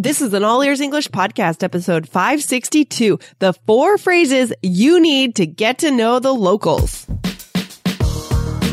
This is an All Ears English podcast, episode 562. The four phrases you need to get to know the locals.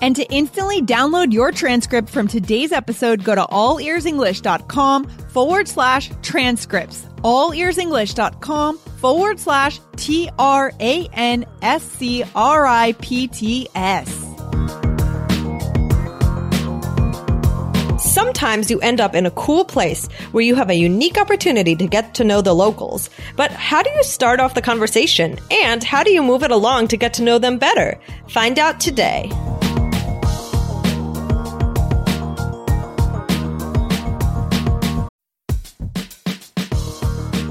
And to instantly download your transcript from today's episode, go to allearsenglish.com forward slash transcripts. Allearsenglish.com forward slash T R A N S C R I P T S. Sometimes you end up in a cool place where you have a unique opportunity to get to know the locals. But how do you start off the conversation? And how do you move it along to get to know them better? Find out today.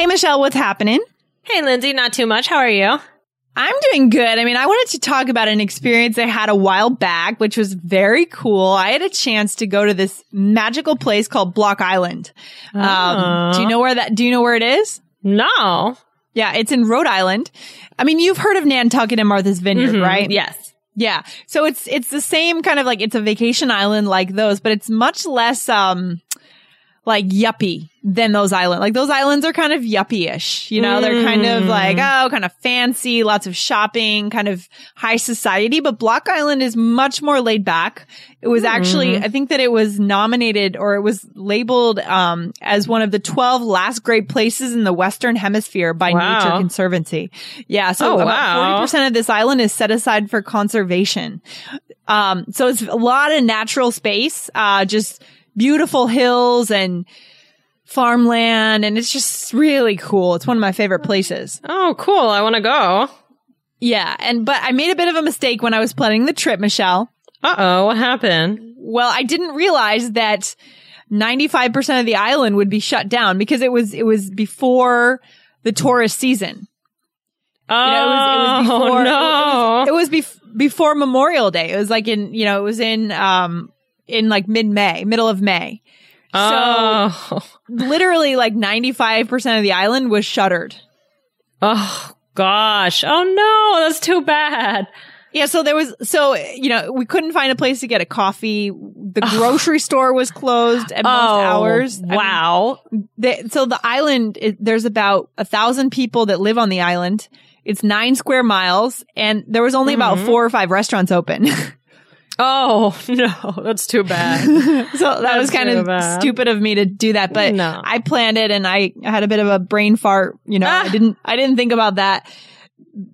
Hey, Michelle, what's happening? Hey, Lindsay, not too much. How are you? I'm doing good. I mean, I wanted to talk about an experience I had a while back, which was very cool. I had a chance to go to this magical place called Block Island. Um, do you know where that, do you know where it is? No. Yeah, it's in Rhode Island. I mean, you've heard of Nantucket and Martha's Vineyard, Mhm, right? Yes. Yeah. So it's, it's the same kind of like, it's a vacation island like those, but it's much less, um, like yuppie than those islands. Like those islands are kind of yuppie-ish, you know, they're kind of like, oh, kind of fancy, lots of shopping, kind of high society, but Block Island is much more laid back. It was actually, I think that it was nominated or it was labeled, um, as one of the 12 last great places in the Western hemisphere by Wow. Nature Conservancy. Yeah. So Oh, about wow. 40% of this island is set aside for conservation. Um, so it's a lot of natural space, uh, just beautiful hills and farmland. And it's just really cool. It's one of my favorite places. Oh, cool. I want to go. Yeah. And, but I made a bit of a mistake when I was planning the trip, Michelle. Uh oh, what happened? Well, I didn't realize that 95% of the island would be shut down because it was, it was before the tourist season. Oh, You know, it was, it was before, no. It was, it was bef- before Memorial Day. It was like in, you know, it was in, um, in like mid May, middle of May. oh. Literally like 95% of the island was shuttered. oh, gosh. Oh, no. That's too bad. Yeah. So there was, so, you know, we couldn't find a place to get a coffee. The grocery store was closed at most oh, hours. I mean, Wow. so the island, it, there's about a thousand people that live on the island. It's nine square miles and there was only about mm-hmm. four or five restaurants open. oh, no. That's too bad. so that was kind of bad. stupid of me to do that, but No. I planned it and I had a bit of a brain fart. You know, I Ah. didn't, I didn't think about that.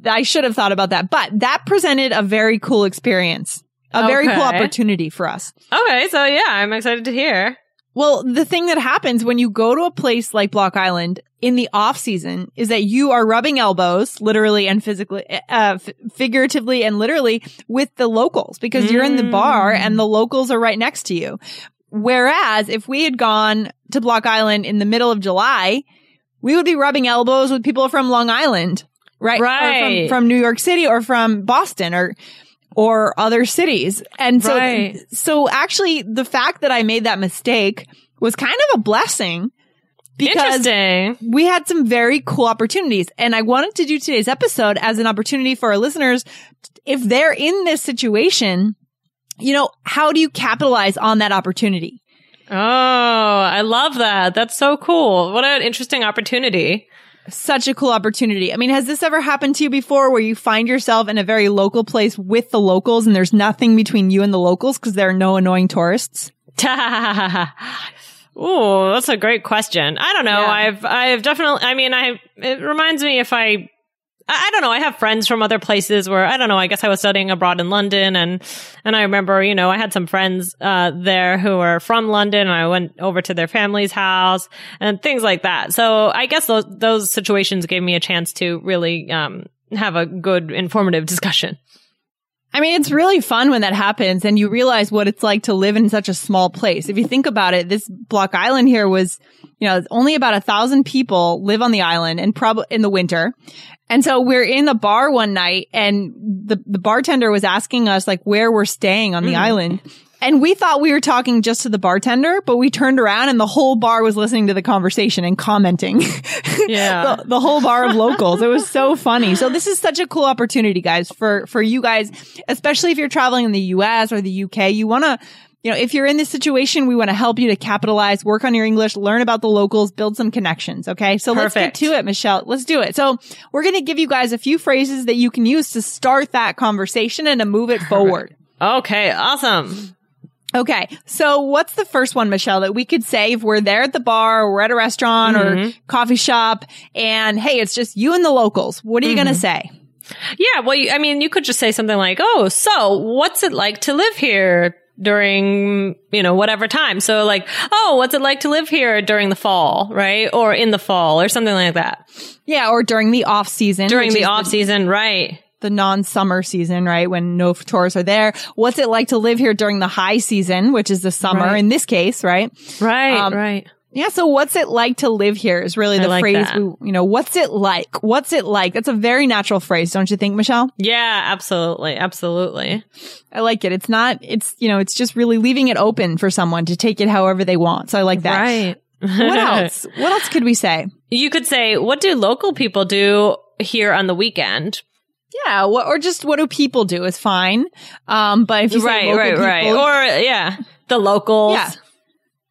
I should have thought about that, but that presented a very cool experience, a very cool opportunity for us. okay. So, yeah, I'm excited to hear. Well, the thing that happens when you go to a place like Block Island in the off season is that you are rubbing elbows, literally and physically, uh, f- figuratively and literally with the locals because you're in the bar and the locals are right next to you. Whereas if we had gone to Block Island in the middle of July, we would be rubbing elbows with people from Long Island, right? Or Right. from, from New York City or from Boston or, or other cities. And so, Right. so actually the fact that I made that mistake was kind of a blessing because Interesting. we had some very cool opportunities. And I wanted to do today's episode as an opportunity for our listeners. If they're in this situation, you know, how do you capitalize on that opportunity? Oh, I love that. That's so cool. What an interesting opportunity. Such a cool opportunity. I mean, has this ever happened to you before where you find yourself in a very local place with the locals and there's nothing between you and the locals because there are no annoying tourists? Ooh, that's a great question. I don't know. Yeah. I've, I've definitely, I mean, I, it reminds me if I, I, don't know. I have friends from other places where I don't know. I guess I was studying abroad in London, and and I remember, you know, I had some friends uh, there who were from London, and I went over to their family's house and things like that. So I guess those those situations gave me a chance to really um, have a good informative discussion. I mean, it's really fun when that happens and you realize what it's like to live in such a small place. If you think about it, this Block Island here was, you know, only about a thousand people live on the island and probably in the winter. And so we're in the bar one night and the, the bartender was asking us like where we're staying on the Mm. island. And we thought we were talking just to the bartender, but we turned around and the whole bar was listening to the conversation and commenting. Yeah. the, the whole bar of locals. It was so funny. So this is such a cool opportunity, guys, for, for you guys, especially if you're traveling in the US or the UK. You want to, you know, if you're in this situation, we want to help you to capitalize, work on your English, learn about the locals, build some connections. Okay. So let's get to it, Michelle. Let's do it. So we're going to give you guys a few phrases that you can use to start that conversation and to move it forward. Okay, awesome. Okay. So what's the first one, Michelle, that we could say if we're there at the bar or we're at a restaurant or mm-hmm. coffee shop and hey, it's just you and the locals. What are you going to mm-hmm. say? Yeah, well, you, I mean, you could just say something like, "Oh, so what's it like to live here during, you know, whatever time?" So like, "Oh, what's it like to live here during the fall, right? Or in the fall or something like that." Yeah. Or during the off season. During the off season, right? The non-summer season, right? When no tourists are there. What's it like to live here during the high season, which is the summer Right. in this case, right? Right, Um, right. Yeah. So what's it like to live here is really the like phrase we, you know, what's it like? What's it like? That's a very natural phrase, don't you think, Michelle? Yeah, absolutely. Absolutely. I like it. It's not, it's, you know, it's just really leaving it open for someone to take it however they want. So I like that. Right. What else? What else could we say? You could say, "What do local people do here on the weekend?" Yeah. What, or just what do people do is fine. Um, but if you say Right, local right, right. people- Or yeah, the locals. Yeah.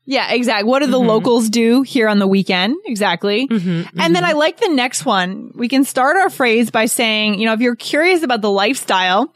Yeah, exactly. What do the Mm-hmm. locals do here on the weekend? Exactly. Mm-hmm, And then I like the next one. We can start our phrase by saying, you know, if you're curious about the lifestyle,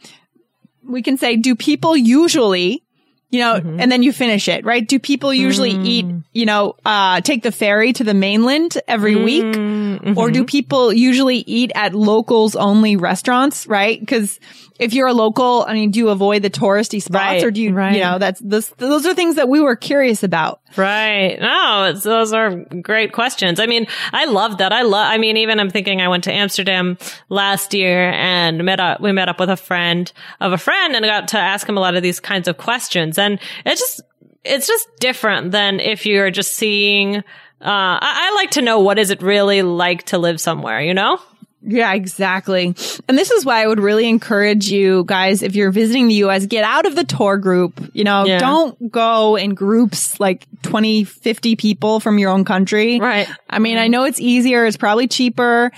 we can say, do people usually, you know, Mm-hmm. and then you finish it, right? Do people usually Mm. eat, you know, uh, take the ferry to the mainland every week? Mm-hmm. Or do people usually eat at locals only restaurants, right? Because if you're a local, I mean, do you avoid the touristy spots Right, or do you, right. you know, that's, this, those are things that we were curious about. Right. No, those are great questions. I mean, I love that. I love, I mean, even I'm thinking I went to Amsterdam last year and met up, we met up with a friend of a friend and got to ask him a lot of these kinds of questions. And it's just, it's just different than if you're just seeing, uh, I, I like to know what is it really like to live somewhere, you know? Yeah, exactly. And this is why I would really encourage you guys, if you're visiting the US, get out of the tour group. You know, Yeah. don't go in groups like 20, 50 people from your own country. Right. I mean, I know it's easier. It's probably cheaper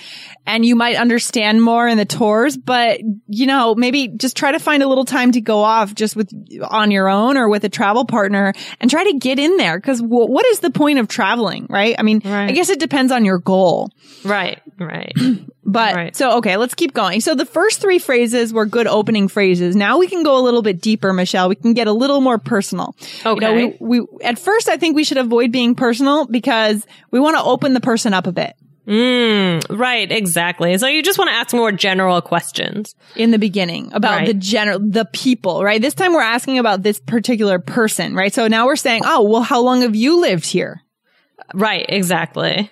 and you might understand more in the tours, but you know, maybe just try to find a little time to go off just with on your own or with a travel partner and try to get in there. Cause w- what is the point of traveling? Right. I mean, I guess it depends on your goal. Right. Right. But Right. so okay, let's keep going. So the first three phrases were good opening phrases. Now we can go a little bit deeper, Michelle. We can get a little more personal. You know, Okay. we, we at first I think we should avoid being personal because we want to open the person up a bit mm, right. Exactly. So you just want to ask more general questions. in the beginning about Right. the general the people, right? This time we're asking about this particular person, right? So now we're saying, "Oh, well how long have you lived here?" Right. Exactly.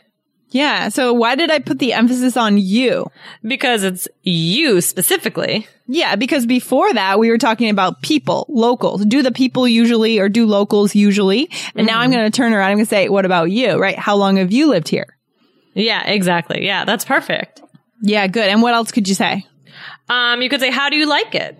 Yeah. So why did I put the emphasis on you? Because it's you specifically. Yeah, because before that we were talking about people, locals. Do the people usually or do locals usually? And now I'm going to turn around. I'm going to say, what about you? Right? How long have you lived here? Yeah, exactly. Yeah, that's perfect. Yeah, good. And what else could you say? Um, you could say, how do you like it?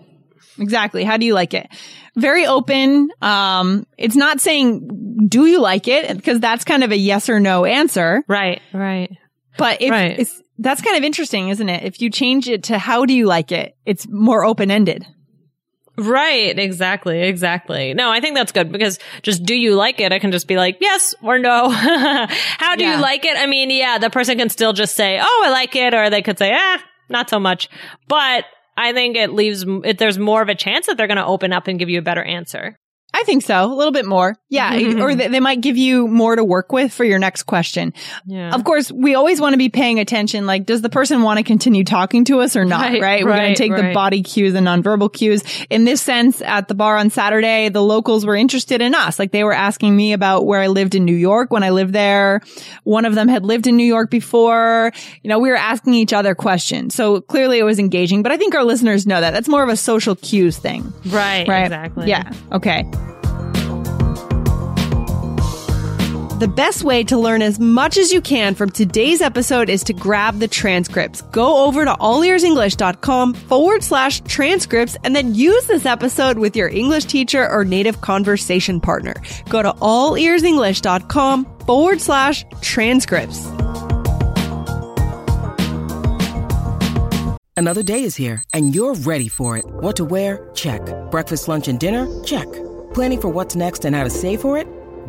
Exactly. How do you like it? Very open. Um, it's not saying, do you like it? Because that's kind of a yes or no answer. Right, right. But if Right. it's, that's kind of interesting, isn't it? If you change it to how do you like it, it's more open ended. Right, exactly, exactly. No, I think that's good because just do you like it? I can just be like, yes or no. How do Yeah. you like it? I mean, yeah, the person can still just say, oh, I like it, or they could say, ah, not so much. But I think it leaves, it, there's more of a chance that they're going to open up and give you a better answer. I think so. A little bit more. Yeah. or they, they might give you more to work with for your next question. Yeah. Of course, we always want to be paying attention. Like, does the person want to continue talking to us or not? Right, Right. We're going to take the body cues and nonverbal cues. In this sense, at the bar on Saturday, the locals were interested in us. Like they were asking me about where I lived in New York when I lived there. One of them had lived in New York before. You know, we were asking each other questions. So clearly it was engaging, but I think our listeners know that. That's more of a social cues thing. right. Right. Exactly. Yeah. Okay. The best way to learn as much as you can from today's episode is to grab the transcripts. Go over to allearsenglish.com forward slash transcripts and then use this episode with your English teacher or native conversation partner. Go to allearsenglish.com forward slash transcripts. Another day is here, and you're ready for it. What to wear? Check. Breakfast, lunch, and dinner? Check. Planning for what's next and how to save for it?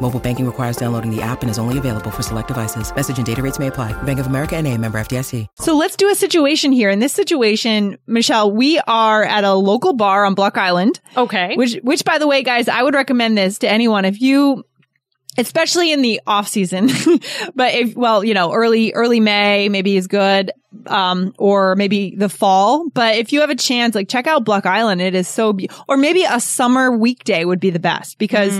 Mobile banking requires downloading the app and is only available for select devices. Message and data rates may apply. Bank of America and a member FDIC. So let's do a situation here. In this situation, Michelle, we are at a local bar on Block Island. Okay. Which, which by the way, guys, I would recommend this to anyone. If you, especially in the off season, but if, well, you know, early, early May maybe is good. Um, or maybe the fall, but if you have a chance, like check out Block Island. It is so, be- or maybe a summer weekday would be the best because,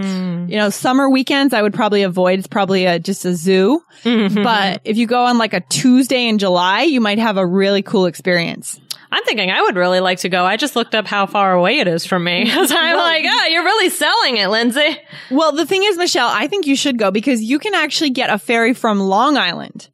you know, summer weekends I would probably avoid. It's probably a, just a zoo. But if you go on like a Tuesday in July, you might have a really cool experience. I'm thinking I would really like to go. I just looked up how far away it is from me. so I'm like, oh, you're really selling it, Lindsay. Well, the thing is, Michelle, I think you should go because you can actually get a ferry from Long Island.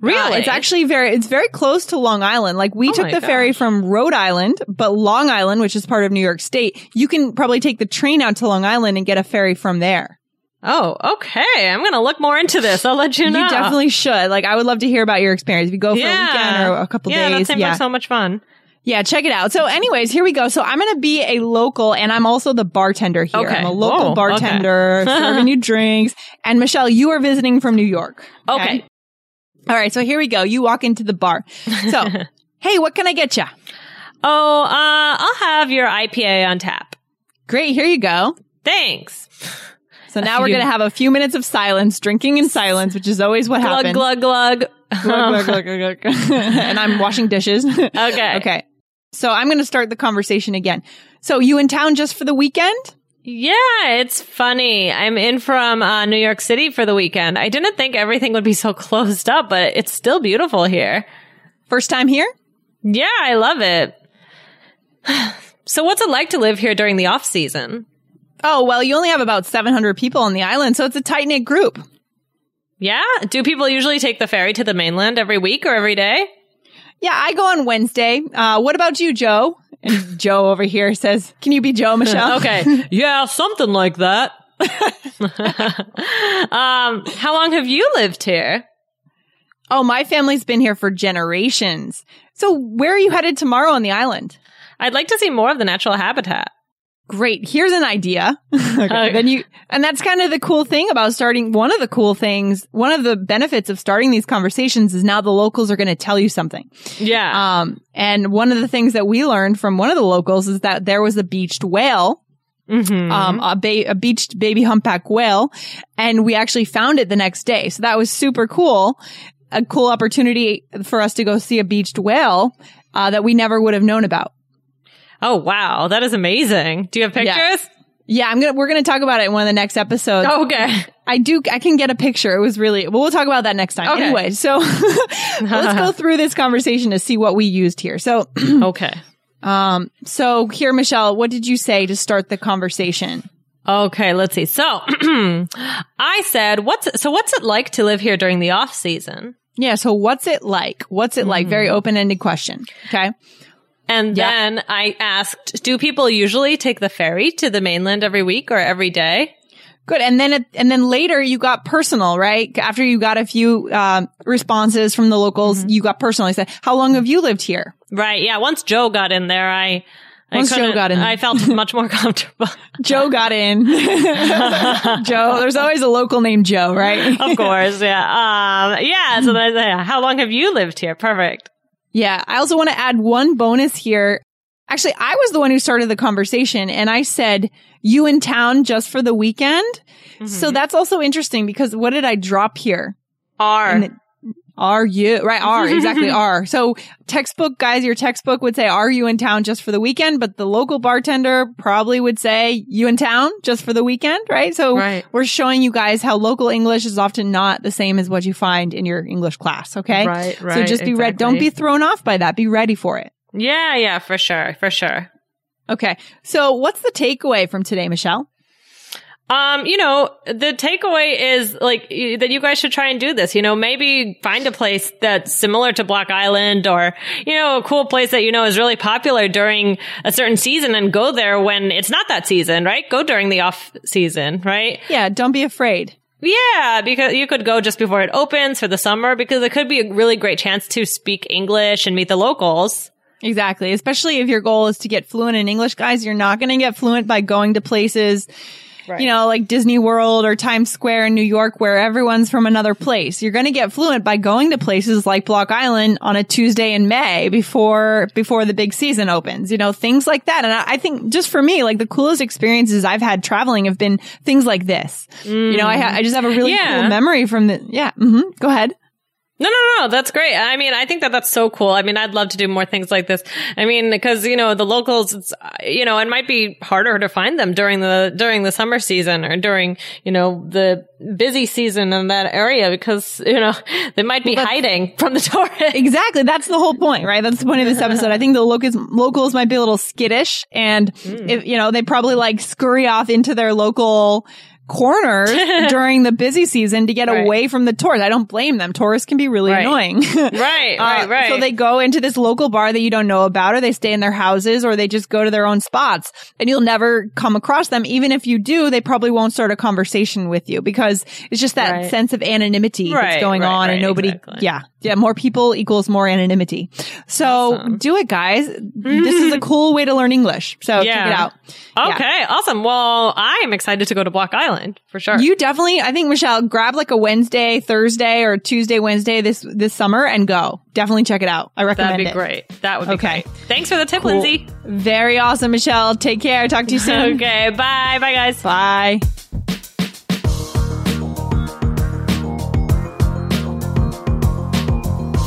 Really? Uh, it's actually very, it's very close to Long Island. Like we Oh took the ferry from Rhode Island, but Long Island, which is part of New York State, you can probably take the train out to Long Island and get a ferry from there. Oh, okay. I'm going to look more into this. I'll let you know. You definitely should. Like I would love to hear about your experience. If you go for a weekend or a couple yeah, days. that seems yeah. like so much fun. Yeah, check it out. So anyways, here we go. So I'm going to be a local and I'm also the bartender here. Okay. I'm a local Whoa, bartender serving you drinks. And Michelle, you are visiting from New York. Okay. All right. So here we go. You walk into the bar. So, hey, what can I get you? Oh, uh, I'll have your IPA on tap. Great. Here you go. Thanks. So now we're going to have a few minutes of silence, drinking in silence, which is always what Glug, happens. glug, glug. Glug, glug, glug, glug, glug. and I'm washing dishes. Okay. okay. So I'm going to start the conversation again. So you in town just for the weekend? Yeah, it's funny. I'm in from uh, New York City for the weekend. I didn't think everything would be so closed up, but it's still beautiful here. First time here? Yeah, I love it. so what's it like to live here during the off season? Oh, well, you only have about 700 people on the island, so it's a tight knit group. Yeah? Do people usually take the ferry to the mainland every week or every day? Yeah, I go on Wednesday. Uh, what about you, Joe? And Joe over here says, Can you be Joe, Michelle? Okay. yeah, something like that. um, how long have you lived here? Oh, my family's been here for generations. So where are you headed tomorrow on the island? I'd like to see more of the natural habitat. Great. Here's an idea. okay. Then you, and that's kind of the cool thing about starting. One of the cool things, one of the benefits of starting these conversations is now the locals are going to tell you something. Yeah. Um, and one of the things that we learned from one of the locals is that there was a beached whale, Mhm. um, a, ba- a beached baby humpback whale, and we actually found it the next day. So that was super cool. A cool opportunity for us to go see a beached whale, uh, that we never would have known about. Oh, wow. That is amazing. Do you have pictures? Yeah, I'm gonna, we're gonna talk about it in one of the next episodes. Okay. I do, I can get a picture. It was really, well, we'll talk about that next time. Okay. Anyway, so let's go through this conversation to see what we used here. So, okay. um, so here, Michelle, what did you say to start the conversation? Okay, let's see. So I said, what's so what's it like to live here during the off season? Yeah. So what's it like? What's it like? Very open ended question. Okay. And Yeah. then I asked, do people usually take the ferry to the mainland every week or every day? Good. And then, it, and then later you got personal, right? After you got a few, um, responses from the locals, you got personal. I said, how long have you lived here? Right. Yeah. Once Joe got in there, I Once Joe got in. I felt much more comfortable. Joe got in. Joe, there's always a local named Joe, right? of course, yeah. Um, yeah. So then, yeah, how long have you lived here? Perfect. Yeah. I also want to add one bonus here. Actually, I was the one who started the conversation and I said, you in town just for the weekend. So mm-hmm. that's also interesting because what did I drop here? R. And Are you right? Are exactly are. So textbook guys, your textbook would say, "Are you in town just for the weekend?" But the local bartender probably would say, "You in town just for the weekend?" Right? So Right. we're showing you guys how local English is often not the same as what you find in your English class. Okay, Right, So just be ready. Don't be thrown off by that. Be ready for it. yeah, yeah, for sure, for sure. Okay. So what's the takeaway from today, Michelle? Um, you know, the takeaway is like that you guys should try and do this. You know, maybe find a place that's similar to Block Island or, you know, a cool place that you know is really popular during a certain season and go there when it's not that season, right? Go during the off season, right? Yeah. Don't be afraid. Yeah, because you could go just before it opens for the summer because it could be a really great chance to speak English and meet the locals. Exactly. Especially if your goal is to get fluent in English, guys, you're not going to get fluent by going to places, you know, like Disney World or Times Square in New York where everyone's from another place. You're going to get fluent by going to places like Block Island on a Tuesday in May before, before the big season opens, you know, things like that. And I, I think just for me, like the coolest experiences I've had traveling have been things like this. You know, I, ha- I just have a really Yeah. cool memory from the, yeah. hmm Go ahead. No, no, no, that's great. I mean, I think that that's so cool. I mean, I'd love to do more things like this. I mean, because, you know, the locals, it's, you know, it might be harder to find them during the, during the summer season or during, you know, the busy season in that area because, you know, they might be hiding from the tourists. Exactly. That's the whole point, right? That's the point of this episode. I think the locals, locals might be a little skittish and hmm. if, you know, they probably like scurry off into their local corners during the busy season to get Right. away from the tourists. I don't blame them. Tourists can be really Right. annoying. Right, right, Uh, right. So they go into this local bar that you don't know about, or they stay in their houses, or they just go to their own spots, and you'll never come across them. Even if you do, they probably won't start a conversation with you because it's just that Right. sense of anonymity that's going on, and nobody, exactly. yeah, yeah, more people equals more anonymity. So Awesome. do it, guys. this is a cool way to learn English. So check it Yeah. out. Yeah. Okay, awesome. Well, I'm excited to go to Block Island for sure. You definitely, I think Michelle, grab like a Wednesday, Thursday, or Tuesday, Wednesday this this summer and go. Definitely check it out. I recommend it. That'd be it. great. That would be Okay. great. Thanks for the tip, Cool. Lindsay. Very awesome, Michelle. Take care. Talk to you soon. Okay, bye. Bye, guys. Bye.